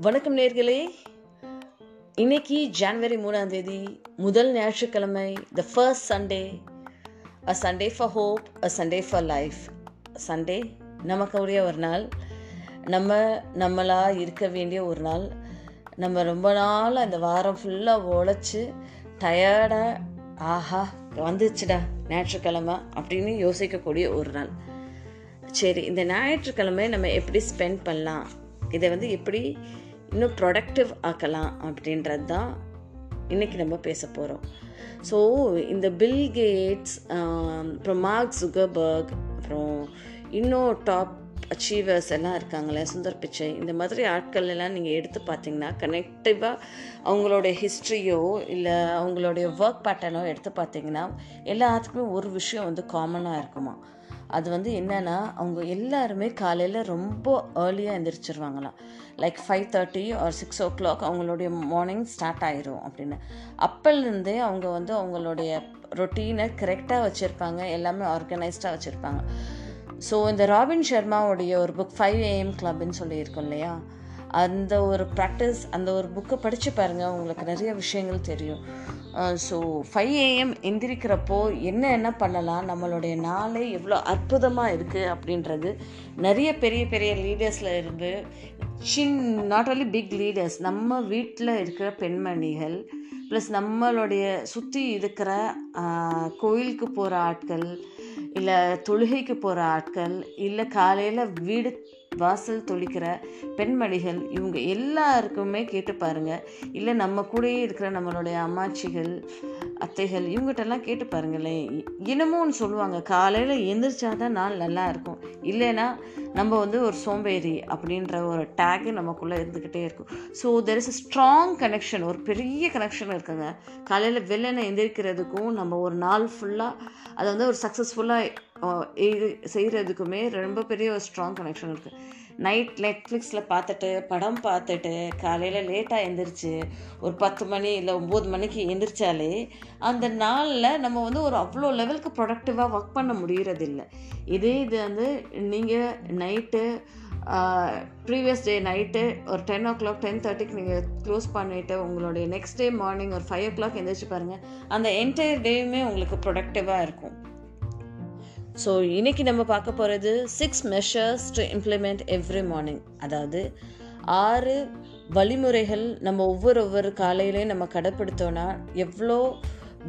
வணக்கம் நேர்களே. இன்னைக்கு ஜான்வரி மூணாம் தேதி முதல் ஞாயிற்றுக்கிழமை the first Sunday a Sunday for hope a Sunday for life Sunday நமக்கு உரிய ஒரு நாள். நம்ம நம்மளாக இருக்க வேண்டிய ஒரு நாள். நம்ம ரொம்ப நாள் அந்த வாரம் ஃபுல்லாக உழைச்சி டயர்டாக ஆஹா வந்துச்சுடா ஞாயிற்றுக்கிழமை அப்படின்னு யோசிக்கக்கூடிய ஒரு நாள். சரி இந்த ஞாயிற்றுக்கிழமையை நம்ம எப்படி ஸ்பெண்ட் பண்ணலாம்? இதை வந்து எப்படி இன்னும் ப்ரொடக்டிவ் ஆக்கலாம் அப்படின்றது தான் இன்றைக்கி நம்ம பேச போகிறோம் ஸோ இந்த பில் கேட்ஸ் அப்புறம் மார்க் சுகர்பர்க் அப்புறம் இன்னும் டாப் அச்சீவர்ஸ் எல்லாம் இருக்காங்களே சுந்தர் பிச்சை இந்த மாதிரி ஆட்கள் எல்லாம் நீங்கள் எடுத்து பார்த்தீங்கன்னா கனெக்டிவாக அவங்களுடைய ஹிஸ்ட்ரியோ இல்லை அவங்களுடைய ஒர்க் பேட்டர்னோ எடுத்து பார்த்தீங்கன்னா எல்லாத்துக்குமே ஒரு விஷயம் வந்து காமனாக இருக்குமா? அது வந்து என்னென்னா அவங்க எல்லாருமே காலையில் ரொம்ப ஏர்லியாக எழுந்திரிச்சிருவாங்களாம் like five thirty or six o'clock அவங்களுடைய மார்னிங் ஸ்டார்ட் ஆயிரும் அப்படின்னு. அப்போலேருந்தே அவங்க வந்து அவங்களுடைய ரொட்டீனை கரெக்டாக வச்சுருப்பாங்க எல்லாமே ஆர்கனைஸ்டாக வச்சுருப்பாங்க. ஸோ இந்த ராபின் ஷர்மாவுடைய ஒரு புக் ஃபைவ் ஏஎம் கிளப்னு சொல்லியிருக்கோம் இல்லையா? அந்த ஒரு ப்ராக்டிஸ் அந்த ஒரு புக்கை படித்து பாருங்கள் உங்களுக்கு நிறைய விஷயங்கள் தெரியும். ஸோ ஃபைவ் ஏஎம் எந்திரிக்கிறப்போ என்ன என்ன பண்ணலாம்? நம்மளுடைய நாளே எவ்வளோ அற்புதமாக இருக்குது அப்படின்றது நிறைய பெரிய பெரிய லீடர்ஸில் இருந்து சின் நாட் ஓன்லி பிக் லீடர்ஸ் நம்ம வீட்டில் இருக்கிற பெண்மணிகள் ப்ளஸ் நம்மளுடைய சுற்றி இருக்கிற கோயிலுக்கு போகிற ஆட்கள் இல்லை தொழுகைக்கு போகிற ஆட்கள் இல்லை காலையில் வீடு வாசல் தொளிக்கிற பெண்மணிகள் இவங்க எல்லாருக்குமே கேட்டு பாருங்கள் இல்லை நம்ம கூடயே இருக்கிற நம்மளுடைய அம்மாச்சிகள் அத்தைகள் இவங்ககிட்டலாம் கேட்டு பாருங்களேன் இனமும் சொல்லுவாங்க காலையில் எந்திரிச்சாதான் நாள் நல்லா இருக்கும். இல்லைன்னா நம்ம வந்து ஒரு சோம்பேறி அப்படின்ற ஒரு டேகு நமக்குள்ளே இருந்துக்கிட்டே இருக்கும். So there is a strong connection ஒரு பெரிய கனெக்ஷன் இருக்குங்க. காலையில் வெள்ளனை எந்திரிக்கிறதுக்கும் நம்ம ஒரு நாள் ஃபுல்லாக அதை வந்து ஒரு சக்ஸஸ்ஃபுல்லாக இது செய்கிறதுக்குமே ரொம்ப பெரிய ஒரு ஸ்ட்ராங் கனெக்ஷன் இருக்குது நைட் நெட்ஃப்ளிக்ஸில் பார்த்துட்டு படம் பார்த்துட்டு காலையில் லேட்டாக எழுந்திரிச்சு ஒரு பத்து மணி இல்லை ஒம்பது மணிக்கு எந்திரிச்சாலே அந்த நாளில் நம்ம வந்து ஒரு அவ்வளோ லெவலுக்கு ப்ரொடக்டிவாக ஒர்க் பண்ண முடியறதில்ல. இதே இது வந்து நீங்கள் நைட்டு ப்ரீவியஸ் டே நைட்டு ஒரு டென் ஓ கிளாக் டென் தேர்ட்டிக்கு நீங்கள் க்ளோஸ் பண்ணிவிட்டு உங்களுடைய நெக்ஸ்ட் டே மார்னிங் ஒரு ஃபைவ் ஓ கிளாக் எந்திரிச்சு பாருங்கள் அந்த என்டையர் டேயுமே உங்களுக்கு ப்ரொடக்டிவாக இருக்கும். ஸோ இன்றைக்கி நம்ம பார்க்க போகிறது six measures to implement every morning அதாவது ஆறு வழிமுறைகள் நம்ம ஒவ்வொரு ஒவ்வொரு காலையிலையும் நம்ம கடைப்பிடித்தோன்னா எவ்வளோ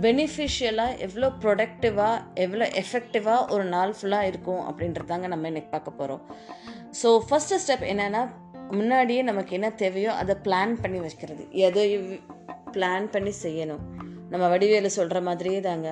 பெனிஃபிஷியலாக எவ்வளோ ப்ரொடக்டிவாக எவ்வளோ எஃபெக்டிவாக ஒரு நாள் ஃபுல்லாக இருக்கும் அப்படின்றதாங்க நம்ம இன்றைக்கி பார்க்க போகிறோம் ஸோ ஃபஸ்ட்டு ஸ்டெப் என்னென்னா முன்னாடியே நமக்கு என்ன தேவையோ அதை பிளான் பண்ணி வைக்கிறது. எதை பிளான் பண்ணி செய்யணும்? நம்ம வடிவேலு சொல்கிற மாதிரியே தாங்க.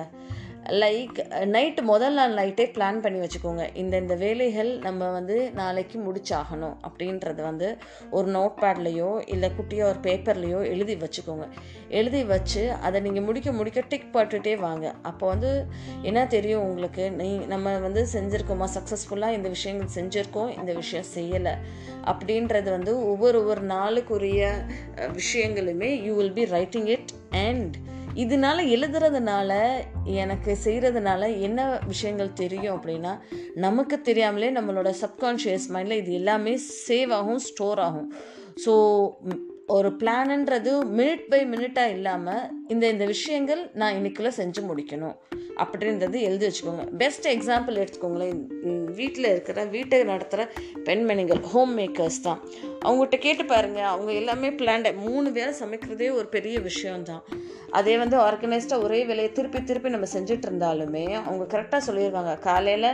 லைக் நைட்டு uh, முதல் நாள் நைட்டே பிளான் பண்ணி வச்சுக்கோங்க. இந்த இந்த வேலைகள் நம்ம வந்து நாளைக்கு முடிச்சாகணும் அப்படின்றது வந்து ஒரு நோட் பேட்லேயோ இல்லை குட்டியாக ஒரு பேப்பர்லேயோ எழுதி வச்சுக்கோங்க. எழுதி வச்சு அதை நீங்கள் முடிக்க முடிக்க டிக் போட்டுகிட்டே வாங்க. அப்போ வந்து என்ன தெரியும் உங்களுக்கு? நீ நம்ம வந்து செஞ்சுருக்கோமா? சக்ஸஸ்ஃபுல்லாக இந்த விஷயங்கள் செஞ்சுருக்கோம் இந்த விஷயம் செய்யலை. அப்படின்றது வந்து ஒவ்வொரு ஒவ்வொரு நாளுக்குரிய விஷயங்களுமே you will be writing it and இதனால எழுதுறதுனால எனக்கு செய்கிறதுனால என்ன விஷயங்கள் தெரியும் அப்படின்னா நமக்கு தெரியாமலே நம்மளோட சப்கான்ஷியஸ் மைண்டில் இது எல்லாமே சேவ் ஆகும் ஸ்டோர் ஆகும். ஸோ ஒரு பிளான்ன்றது மினிட் பை மினிட்டாக இல்லாமல் இந்த இந்த விஷயங்கள் நான் இன்னைக்குள்ளே செஞ்சு முடிக்கணும். அப்படின்றது எழுதி வச்சுக்கோங்க. பெஸ்ட் எக்ஸாம்பிள் எடுத்துக்கோங்களேன். வீட்டில் இருக்கிற வீட்டை நடத்துகிற பெண்மணிகள் ஹோம் மேக்கர்ஸ் தான். அவங்ககிட்ட கேட்டு பாருங்கள் அவங்க எல்லாமே பிளான்ட மூணு வேலை சமைக்கிறதே ஒரு பெரிய விஷயம்தான். அதே வந்து ஆர்கனைஸ்டாக ஒரே வேலையை திருப்பி திருப்பி நம்ம செஞ்சுட்டு இருந்தாலுமே அவங்க கரெக்டாக சொல்லிடுவாங்க காலையில்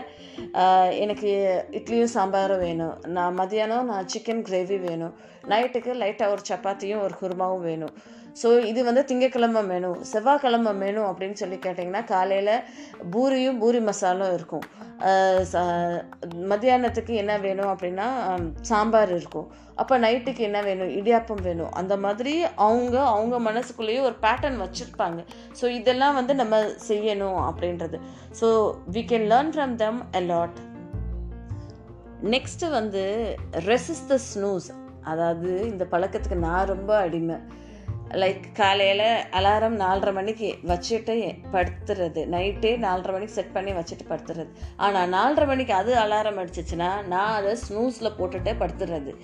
எனக்கு இட்லியும் சாம்பாரும் வேணும். நான் மதியானம் நான் சிக்கன் கிரேவி வேணும். நைட்டுக்கு லைட்டாக ஒரு சப்பாத்தியும் ஒரு குருமாவும் வேணும். ஸோ இது வந்து திங்கக்கிழமை மெனு செவ்வாய்க்கிழமை மெனு அப்படின்னு சொல்லி கேட்டிங்கன்னா காலையில் பூரியும் பூரி மசாலும் இருக்கும். மத்தியானத்துக்கு என்ன வேணும் அப்படின்னா சாம்பார் இருக்கும். அப்போ நைட்டுக்கு என்ன வேணும்? இடியாப்பம் வேணும். அந்த மாதிரி அவங்க அவங்க மனசுக்குள்ளேயே ஒரு பேட்டர்ன் வச்சுருப்பாங்க. ஸோ இதெல்லாம் வந்து நம்ம செய்யணும் அப்படின்றது. So we can learn from them a lot next வந்து ரெசிஸ் த ஸ்னூஸ் அதாவது இந்த பழக்கத்துக்கு நான் ரொம்ப அடிமை. லைக் காலையில் அலாரம் நாலரை மணிக்கு வச்சுட்டு படுத்துறது. நைட்டே நாலரை மணிக்கு செட் பண்ணி வச்சுட்டு படுத்துறது. ஆனால் நாலரை மணிக்கு அது அலாரம் அடிச்சிச்சுன்னா நான் அதை ஸ்னூஸில் போட்டுட்டே படுத்துறது.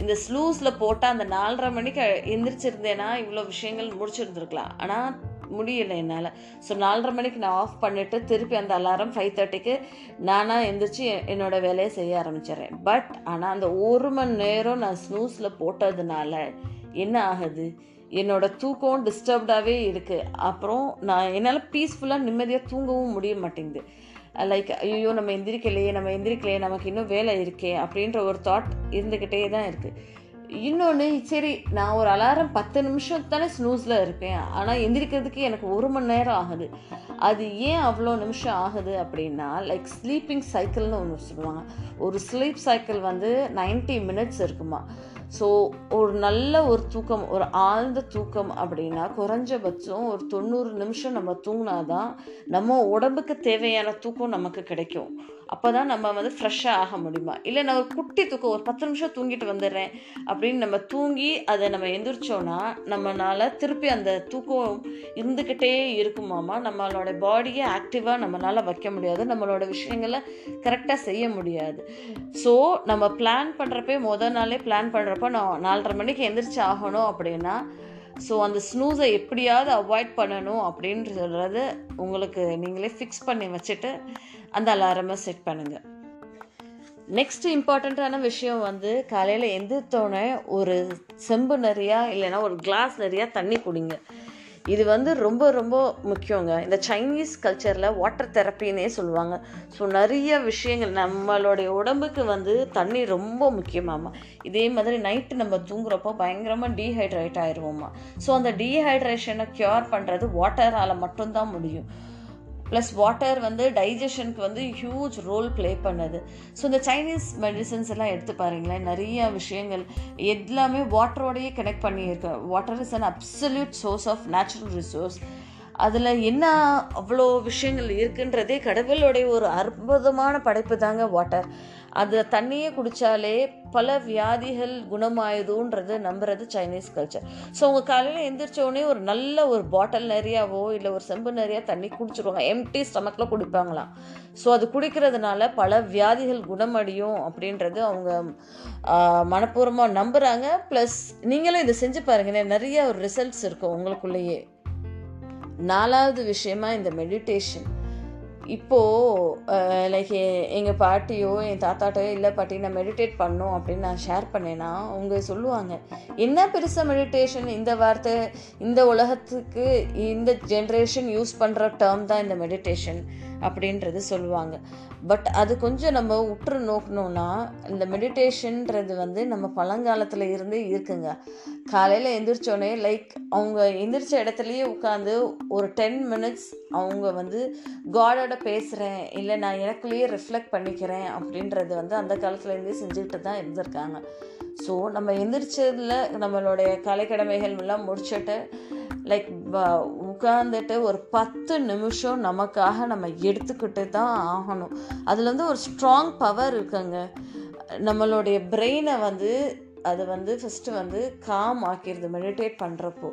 இந்த ஸ்லூஸில் போட்டால் அந்த நாலரை மணிக்கு எந்திரிச்சிருந்தேன்னா இவ்வளோ விஷயங்கள் முடிச்சிருந்துருக்கலாம். ஆனால் முடியலை என்னால். ஸோ நாலரை மணிக்கு நான் ஆஃப் பண்ணிவிட்டு திருப்பி அந்த அலாரம் ஃபைவ் தேர்ட்டிக்கு நானாக எந்திரிச்சு என்னோட வேலையை செய்ய ஆரம்பிச்சிடுறேன். பட் ஆனால் அந்த ஒரு மணி நேரம் நான் ஸ்னூஸில் போட்டதுனால என்ன ஆகுது? என்னோட தூக்கம் டிஸ்டர்ப்டாகவே இருக்குது அப்புறம் நான் என்னால் பீஸ்ஃபுல்லாக நிம்மதியாக தூங்கவும் முடிய மாட்டேங்குது. லைக் ஐயோ நம்ம எந்திரிக்கலையே நம்ம எந்திரிக்கலையே நமக்கு இன்னும் வேலை இருக்கே அப்படின்ற ஒரு தாட் இருந்துக்கிட்டே தான் இருக்குது இன்னொன்று சரி நான் ஒரு அலாரம் பத்து நிமிஷம் தானே ஸ்னூஸில் இருப்பேன் ஆனால் எந்திரிக்கிறதுக்கு எனக்கு ஒரு மணி நேரம் ஆகுது. அது ஏன் அவ்வளோ நிமிஷம் ஆகுது அப்படின்னா லைக் ஸ்லீப்பிங் சைக்கிள்னு ஒன்று சொல்லுவாங்க. ஒரு ஸ்லீப் சைக்கிள் வந்து நைன்டி மினிட்ஸ் இருக்குமா. ஸோ ஒரு நல்ல ஒரு தூக்கம் ஒரு ஆழ்ந்த தூக்கம் அப்படின்னா குறைஞ்சபட்சம் ஒரு தொண்ணூறு நிமிஷம் நம்ம தூங்கினாதான் நம்ம உடம்புக்கு தேவையான தூக்கம் நமக்கு கிடைக்கும். அப்போ தான் நம்ம வந்து ஃப்ரெஷ்ஷாக ஆக முடியுமா? இல்லை நான் ஒரு குட்டி தூக்கம் ஒரு பத்து நிமிஷம் தூங்கிட்டு வந்துடுறேன் அப்படின்னு நம்ம தூங்கி அதை நம்ம எந்திரிச்சோன்னா நம்மளால் திருப்பி அந்த தூக்கம் இருந்துக்கிட்டே இருக்குமாமா? நம்மளோட பாடியை ஆக்டிவாக நம்மளால் வைக்க முடியாது. நம்மளோட விஷயங்களை கரெக்டாக செய்ய முடியாது. ஸோ நம்ம பிளான் பண்ணுறப்பே முதல் நாளே பிளான் பண்ணுறப்ப நான் நாலரை மணிக்கு எந்திரிச்சு ஆகணும் அப்படின்னா ஸோ அந்த ஸ்னூஸை எப்படியாவது அவாய்ட் பண்ணணும் அப்படின்னு சொல்கிறது உங்களுக்கு நீங்களே ஃபிக்ஸ் பண்ணி வச்சுட்டு அந்த அலாரமை செட் பண்ணுங்கள் நெக்ஸ்ட் இம்பார்ட்டண்ட்டான விஷயம் வந்து காலையில் எந்திரித்தோடனே ஒரு செம்பு நிறையா இல்லைன்னா ஒரு கிளாஸ் நிறையா தண்ணி குடிங்க. இது வந்து ரொம்ப ரொம்ப முக்கியங்க. இந்த சைனீஸ் கல்ச்சரில் வாட்டர் தெரப்பின்னே சொல்லுவாங்க. ஸோ நிறைய விஷயங்கள் நம்மளுடைய உடம்புக்கு வந்து தண்ணி ரொம்ப முக்கியமாமா இதே மாதிரி நைட்டு நம்ம தூங்குறப்போ பயங்கரமாக டீஹைட்ரேட் ஆயிடுவோம்மா. ஸோ அந்த டீஹைட்ரேஷனை க்யூர் பண்ணுறது வாட்டரால் மட்டும்தான் முடியும். ப்ளஸ் வாட்டர் வந்து டைஜஷனுக்கு வந்து ஹியூஜ் ரோல் ப்ளே பண்ணுது. ஸோ இந்த சைனீஸ் மெடிசன்ஸ் எல்லாம் எடுத்து பாருங்களேன். நிறைய விஷயங்கள். எல்லாமே வாட்டரோடையே கனெக்ட் பண்ணியிருக்கு. Water is an absolute source of natural resource அதில் என்ன அவ்வளோ விஷயங்கள் இருக்குன்றதே கடவுளுடைய ஒரு அற்புதமான படைப்பு தாங்க வாட்டர் அதில் தண்ணியே குடித்தாலே பல வியாதிகள் குணமாயுதுன்றது நம்புறது சைனீஸ் கல்ச்சர் ஸோ அவங்க காலையில் எந்திரிச்ச ஒரு நல்ல ஒரு பாட்டில் நிறையாவோ இல்லை ஒரு செம்பு நிறையா தண்ணி குடிச்சிருவாங்க. எம்டி ஸ்டமக்கில் குடிப்பாங்களாம். ஸோ அது குடிக்கிறதுனால பல வியாதிகள் குணமடையும் அப்படின்றது அவங்க மனப்பூர்வமாக நம்புகிறாங்க ப்ளஸ் நீங்களும் இதை செஞ்சு பாருங்களேன் நிறைய ஒரு ரிசல்ட்ஸ் இருக்கும் உங்களுக்குள்ளேயே. நாலாவது விஷயமா இந்த மெடிடேஷன் இப்போது லைக் எங்கள் பாட்டியோ என் தாத்தாட்டையோ இல்லை பாட்டி நான் மெடிடேட் பண்ணோம் அப்படின்னு நான் ஷேர் பண்ணேன்னா அவங்க சொல்லுவாங்க என்ன பெருசாக மெடிடேஷன் இந்த வார்த்தை இந்த உலகத்துக்கு இந்த ஜென்ரேஷன் யூஸ் பண்ணுற டேர்ம் தான் இந்த மெடிடேஷன் அப்படின்றது சொல்லுவாங்க. பட் அது கொஞ்சம் நம்ம உற்று நோக்கணும்னா இந்த மெடிடேஷன்ன்றது வந்து நம்ம பழங்காலத்தில் இருந்தே இருக்குங்க. காலையில் எந்திரிச்சோடனே லைக் அவங்க எந்திரிச்ச இடத்துலையே உட்காந்து ஒரு டென் மினிட்ஸ் அவங்க வந்து காடோட பேசுகிறேன் இல்லை நான் எனக்குள்ளேயே ரிஃப்ளெக்ட் பண்ணிக்கிறேன் அப்படின்றது வந்து அந்த காலத்துலேருந்தே செஞ்சுக்கிட்டு தான் இருந்திருக்காங்க. ஸோ நம்ம எந்திரிச்சதில் நம்மளுடைய கலைக்கடமைகள் எல்லாம் முடிச்சுட்டு லைக் உட்காந்துட்டு ஒரு பத்து நிமிஷம் நமக்காக நம்ம எடுத்துக்கிட்டு தான் ஆகணும். அதில் வந்து ஒரு ஸ்ட்ராங் பவர் இருக்குங்க. நம்மளுடைய பிரெயினை வந்து அது வந்து ஃபஸ்ட்டு வந்து காம் ஆக்கிடுது மெடிடேட் பண்ணுறப்போ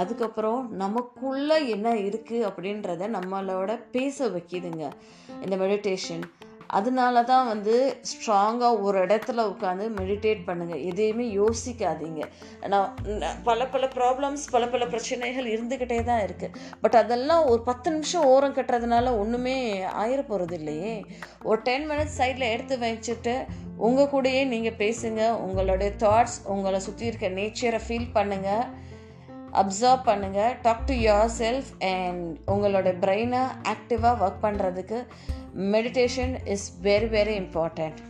அதுக்கப்புறம் நமக்குள்ளே என்ன இருக்குது அப்படின்றத நம்மளோட பேச வைக்கிதுங்க. இந்த மெடிடேஷன் அதனால தான் வந்து ஸ்ட்ராங்காக ஒரு இடத்துல உட்காந்து மெடிடேட் பண்ணுங்கள் எதையுமே யோசிக்காதீங்க. நான் பல பல ப்ராப்ளம்ஸ் பல பல பிரச்சனைகள் இருந்துக்கிட்டே தான் இருக்குது பட் அதெல்லாம் ஒரு பத்து நிமிஷம் ஓரம் கட்டுறதுனால ஒன்றுமே ஆயிர போகிறது இல்லையே. ஒரு டென் மினிட்ஸ் சைடில் எடுத்து வச்சுட்டு உங்கள் கூடயே நீங்கள் பேசுங்க. உங்களுடைய தாட்ஸ் உங்களை சுற்றி இருக்க நேச்சரை ஃபீல் பண்ணுங்கள் அப்சர்வ் பண்ணுங்கள் talk to yourself and உங்களோட பிரெயினை ஆக்டிவாக ஒர்க் பண்ணுறதுக்கு meditation is very very important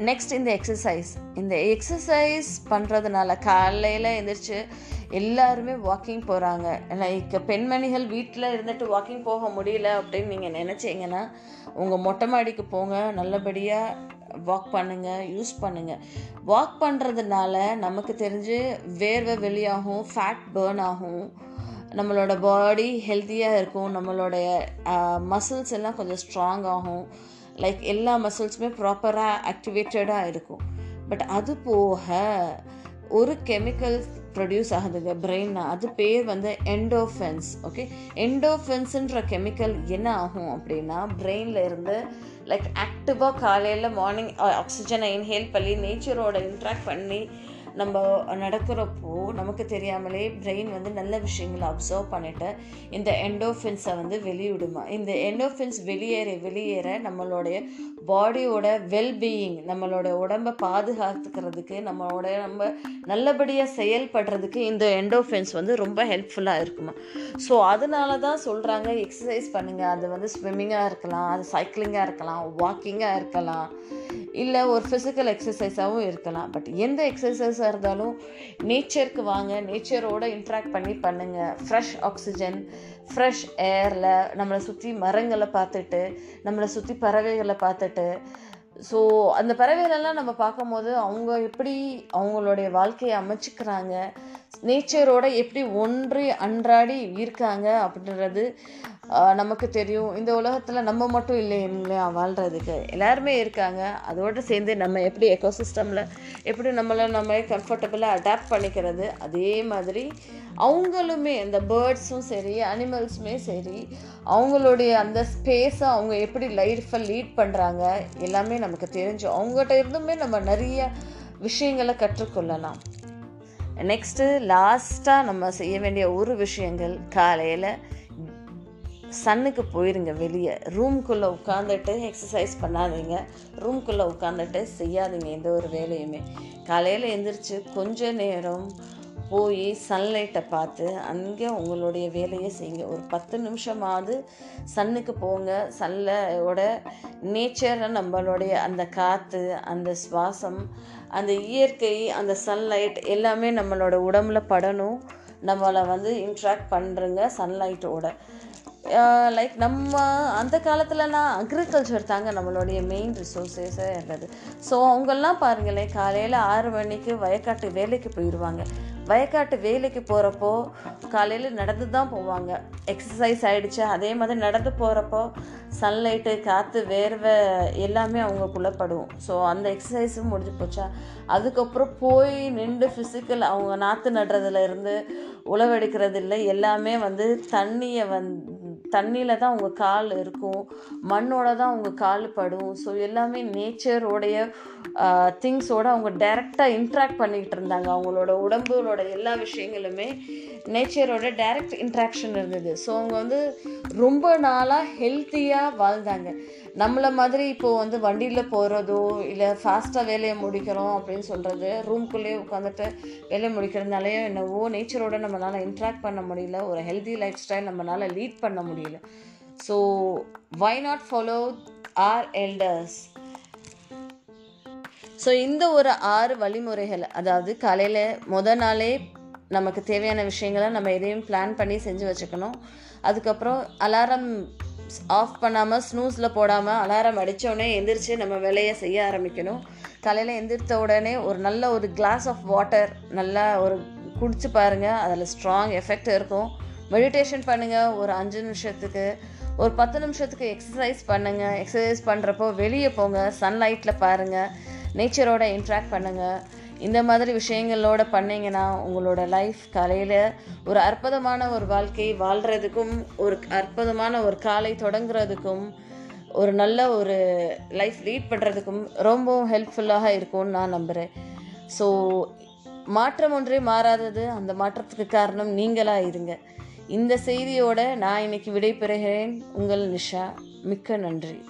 next இந்த எக்ஸசைஸ் இந்த எக்ஸசைஸ் பண்ணுறதுனால காலையில் எழுந்திரிச்சு எல்லாருமே வாக்கிங் போகிறாங்க லைக் பெண்மணிகள் வீட்டில் இருந்துட்டு வாக்கிங் போக முடியல அப்படின்னு நீங்கள் நினச்சிங்கன்னா உங்கள் மொட்டை மாடிக்கு போங்க நல்லபடியாக வாக் பண்ணுங்கள் யூஸ் பண்ணுங்கள் வாக் பண்ணுறதுனால நமக்கு தெரிஞ்சு வேர்வை வெளியாகும் ஃபேட் பேர்ன் ஆகும். நம்மளோட பாடி ஹெல்த்தியாக இருக்கும். நம்மளுடைய மசில்ஸ் எல்லாம் கொஞ்சம் ஸ்ட்ராங் ஆகும். லைக் எல்லா மசில்ஸுமே ப்ராப்பராக ஆக்டிவேட்டடாக இருக்கும். பட் அது போக ஒரு கெமிக்கல் ப்ரொடியூஸ் ஆகுதுங்க பிரெயின்னா அது பேர் வந்து எண்டோஃபென்ஸ் ஓகே எண்டோஃபென்ஸுன்ற கெமிக்கல் என்ன ஆகும் அப்படின்னா பிரெயினில் இருந்து லைக் ஆக்டிவாக காலையில் மார்னிங் ஆக்சிஜனை இன்ஹேல் பண்ணி நேச்சரோட இன்ட்ராக்ட் பண்ணி நம்ம நடக்கிறப்போ நமக்கு தெரியாமலே பிரெயின் வந்து நல்ல விஷயங்களை அப்சர்வ் பண்ணிட்டு இந்த எண்டோஃபின்ஸை வந்து வெளியிடுமா? இந்த எண்டோஃபின்ஸ் வெளியேற வெளியேற நம்மளுடைய பாடியோட வெல்பீயிங் நம்மளோட உடம்பை பாதுகாத்துக்கிறதுக்கு நம்மளோட நம்ம நல்லபடியாக செயல்படுறதுக்கு இந்த எண்டோஃபென்ஸ் வந்து ரொம்ப ஹெல்ப்ஃபுல்லாக இருக்குமா? ஸோ அதனால தான் சொல்கிறாங்க எக்ஸசைஸ் பண்ணுங்கள் அது வந்து ஸ்விம்மிங்காக இருக்கலாம் அது சைக்கிளிங்காக இருக்கலாம் வாக்கிங்காக இருக்கலாம் இல்லை ஒரு ஃபிசிக்கல் எக்ஸசைஸாகவும் இருக்கலாம். பட் எந்த எக்ஸசைஸாக இருந்தாலும் நேச்சருக்கு வாங்க நேச்சரோட இன்ட்ராக்ட் பண்ணி பண்ணுங்கள் ஃப்ரெஷ் ஆக்சிஜன் ஃப்ரெஷ் ஏரில் நம்மளை சுற்றி மரங்களை பார்த்துட்டு நம்மளை சுற்றி பறவைகளை பார்த்துட்டு ஸோ அந்த பறவைகளெல்லாம் நம்ம பார்க்கும்போது அவங்க எப்படி அவங்களுடைய வாழ்க்கையை அமைச்சிக்கிறாங்க? நேச்சரோட எப்படி ஒன்று அன்றாடி இருக்காங்க அப்படின்றது நமக்கு தெரியும். இந்த உலகத்தில் நம்ம மட்டும் இல்லை இல்லையா வாழ்கிறதுக்கு எல்லாருமே இருக்காங்க. அதோடு சேர்ந்து நம்ம எப்படி எக்கோசிஸ்டமில் எப்படி நம்மளை நம்ம கம்ஃபர்டபுளாக அடாப்ட் பண்ணிக்கிறது அதே மாதிரி அவங்களுமே அந்த பேர்ட்ஸும் சரி அனிமல்ஸுமே சரி அவங்களுடைய அந்த ஸ்பேஸை அவங்க எப்படி லைஃப்பை லீட் பண்ணுறாங்க எல்லாமே நமக்கு தெரிஞ்சு அவங்ககிட்ட இருந்துமே நம்ம நிறைய விஷயங்களை கற்றுக்கொள்ளலாம். நெக்ஸ்ட்டு லாஸ்ட்டாக நம்ம செய்ய வேண்டிய ஒரு விஷயங்கள் காலையில் சன்னுக்கு போயிருங்க வெளியே. ரூம்குள்ளே உட்காந்துட்டு எக்ஸசைஸ் பண்ணாதீங்க. ரூம்குள்ளே உட்காந்துட்டு செய்யாதீங்க எந்த ஒரு வேலையுமே. காலையில் எழுந்திரிச்சு கொஞ்ச நேரம் போய் சன்லைட்டை பார்த்து அங்கே உங்களுடைய வேலையை செய்யுங்க. ஒரு பத்து நிமிஷமாவது சன்னுக்கு போங்க. சன்லையோட நேச்சரை நம்மளுடைய அந்த காற்று அந்த சுவாசம் அந்த இயற்கை அந்த சன்லைட் எல்லாமே நம்மளோட உடம்புல படணும். நம்மளை வந்து இன்ட்ராக்ட் பண்ணுறங்க சன்லைட்டோட லைக் நம்ம அந்த காலத்துலலாம் அக்ரிகல்ச்சர் தாங்க நம்மளுடைய மெயின் ரிசோர்ஸஸே இருந்தது. ஸோ அவங்கெல்லாம் பாருங்களேன் காலையில் ஆறு மணிக்கு வயக்காட்டு வேலைக்கு போயிடுவாங்க வயக்காட்டு வேலைக்கு போகிறப்போ காலையில் நடந்து தான் போவாங்க. எக்ஸசைஸ் ஆகிடுச்சு அதே மாதிரி நடந்து போகிறப்போ சன்லைட்டு காற்று வேர்வை எல்லாமே அவங்களுக்குள்ளே படும். ஸோ அந்த எக்ஸசைஸும் முடிஞ்சு போச்சா? அதுக்கப்புறம் போய் நின்று ஃபிசிக்கல் அவங்க நாற்று நடுறதுல இருந்து உழவெடுக்கிறது இல்லை எல்லாமே வந்து தண்ணியை வந் தண்ணியில் தான் அவங்க கால் இருக்கும். மண்ணோட தான் அவங்க கால் படும். ஸோ எல்லாமே நேச்சரோடைய திங்ஸோடு அவங்க டைரெக்டாக இன்ட்ராக்ட் பண்ணிக்கிட்டு இருந்தாங்க. அவங்களோட உடம்போட எல்லா விஷயங்களுமே நேச்சரோட டைரக்ட் இன்ட்ராக்ஷன் இருந்தது. ஸோ அவங்க வந்து ரொம்ப நாளாக ஹெல்த்தியாக வாழ்ந்தாங்க. நம்மளை மாதிரி இப்போது வந்து வண்டியில் போகிறதோ இல்லை ஃபாஸ்ட்டாக வேலையை முடிக்கிறோம் அப்படின்னு சொல்கிறது ரூம்குள்ளேயே உட்காந்துட்டு வேலையை முடிக்கிறதுனாலையோ என்னவோ நேச்சரோட நம்மளால் இன்ட்ராக்ட் பண்ண முடியல ஒரு ஹெல்தி லைஃப் ஸ்டைல் நம்மளால் லீட் பண்ண முடியல. So why not follow our elders so இந்த ஒரு ஆறு வழிமுறைகள் அதாவது காலையில் முத நாளே நமக்கு தேவையான விஷயங்களை நம்ம எதையும் பிளான் பண்ணி செஞ்சு வச்சுக்கணும். அதுக்கப்புறம் அலாரம் ஆஃப் பண்ணாமல் ஸ்னூஸில் போடாமல் அலாரம் அடித்தோடனே எந்திரிச்சு நம்ம வேலையை செய்ய ஆரம்பிக்கணும். காலையில் எந்திரித்த உடனே ஒரு நல்ல ஒரு கிளாஸ் ஆஃப் வாட்டர் நல்லா ஒரு குடிச்சு பாருங்கள் அதில் ஸ்ட்ராங் எஃபெக்ட் இருக்கும். மெடிடேஷன் பண்ணுங்கள் ஒரு அஞ்சு நிமிஷத்துக்கு. ஒரு பத்து நிமிஷத்துக்கு எக்ஸசைஸ் பண்ணுங்கள் எக்ஸசைஸ் பண்ணுறப்போ வெளியே போங்க. சன்லைட்டில் பாருங்கள் நேச்சரோட இன்ட்ராக்ட் பண்ணுங்கள் இந்த மாதிரி விஷயங்களோட பண்ணிங்கன்னா உங்களோட லைஃப் காலையில் ஒரு அற்புதமான ஒரு வாழ்க்கை வாழ்கிறதுக்கும் ஒரு அற்புதமான ஒரு காலை தொடங்குறதுக்கும் ஒரு நல்ல ஒரு லைஃப் லீட் பண்ணுறதுக்கும் ரொம்பவும் ஹெல்ப்ஃபுல்லாக இருக்கும்னு நான் நம்புகிறேன் ஸோ மாற்றம் ஒன்றே மாறாதது. அந்த மாற்றத்துக்கு காரணம் நீங்களாக இருங்க. இந்த செய்தியோட நான் இன்னைக்கு விடைபெறுகிறேன். உங்கள் நிஷா மிக்க நன்றி.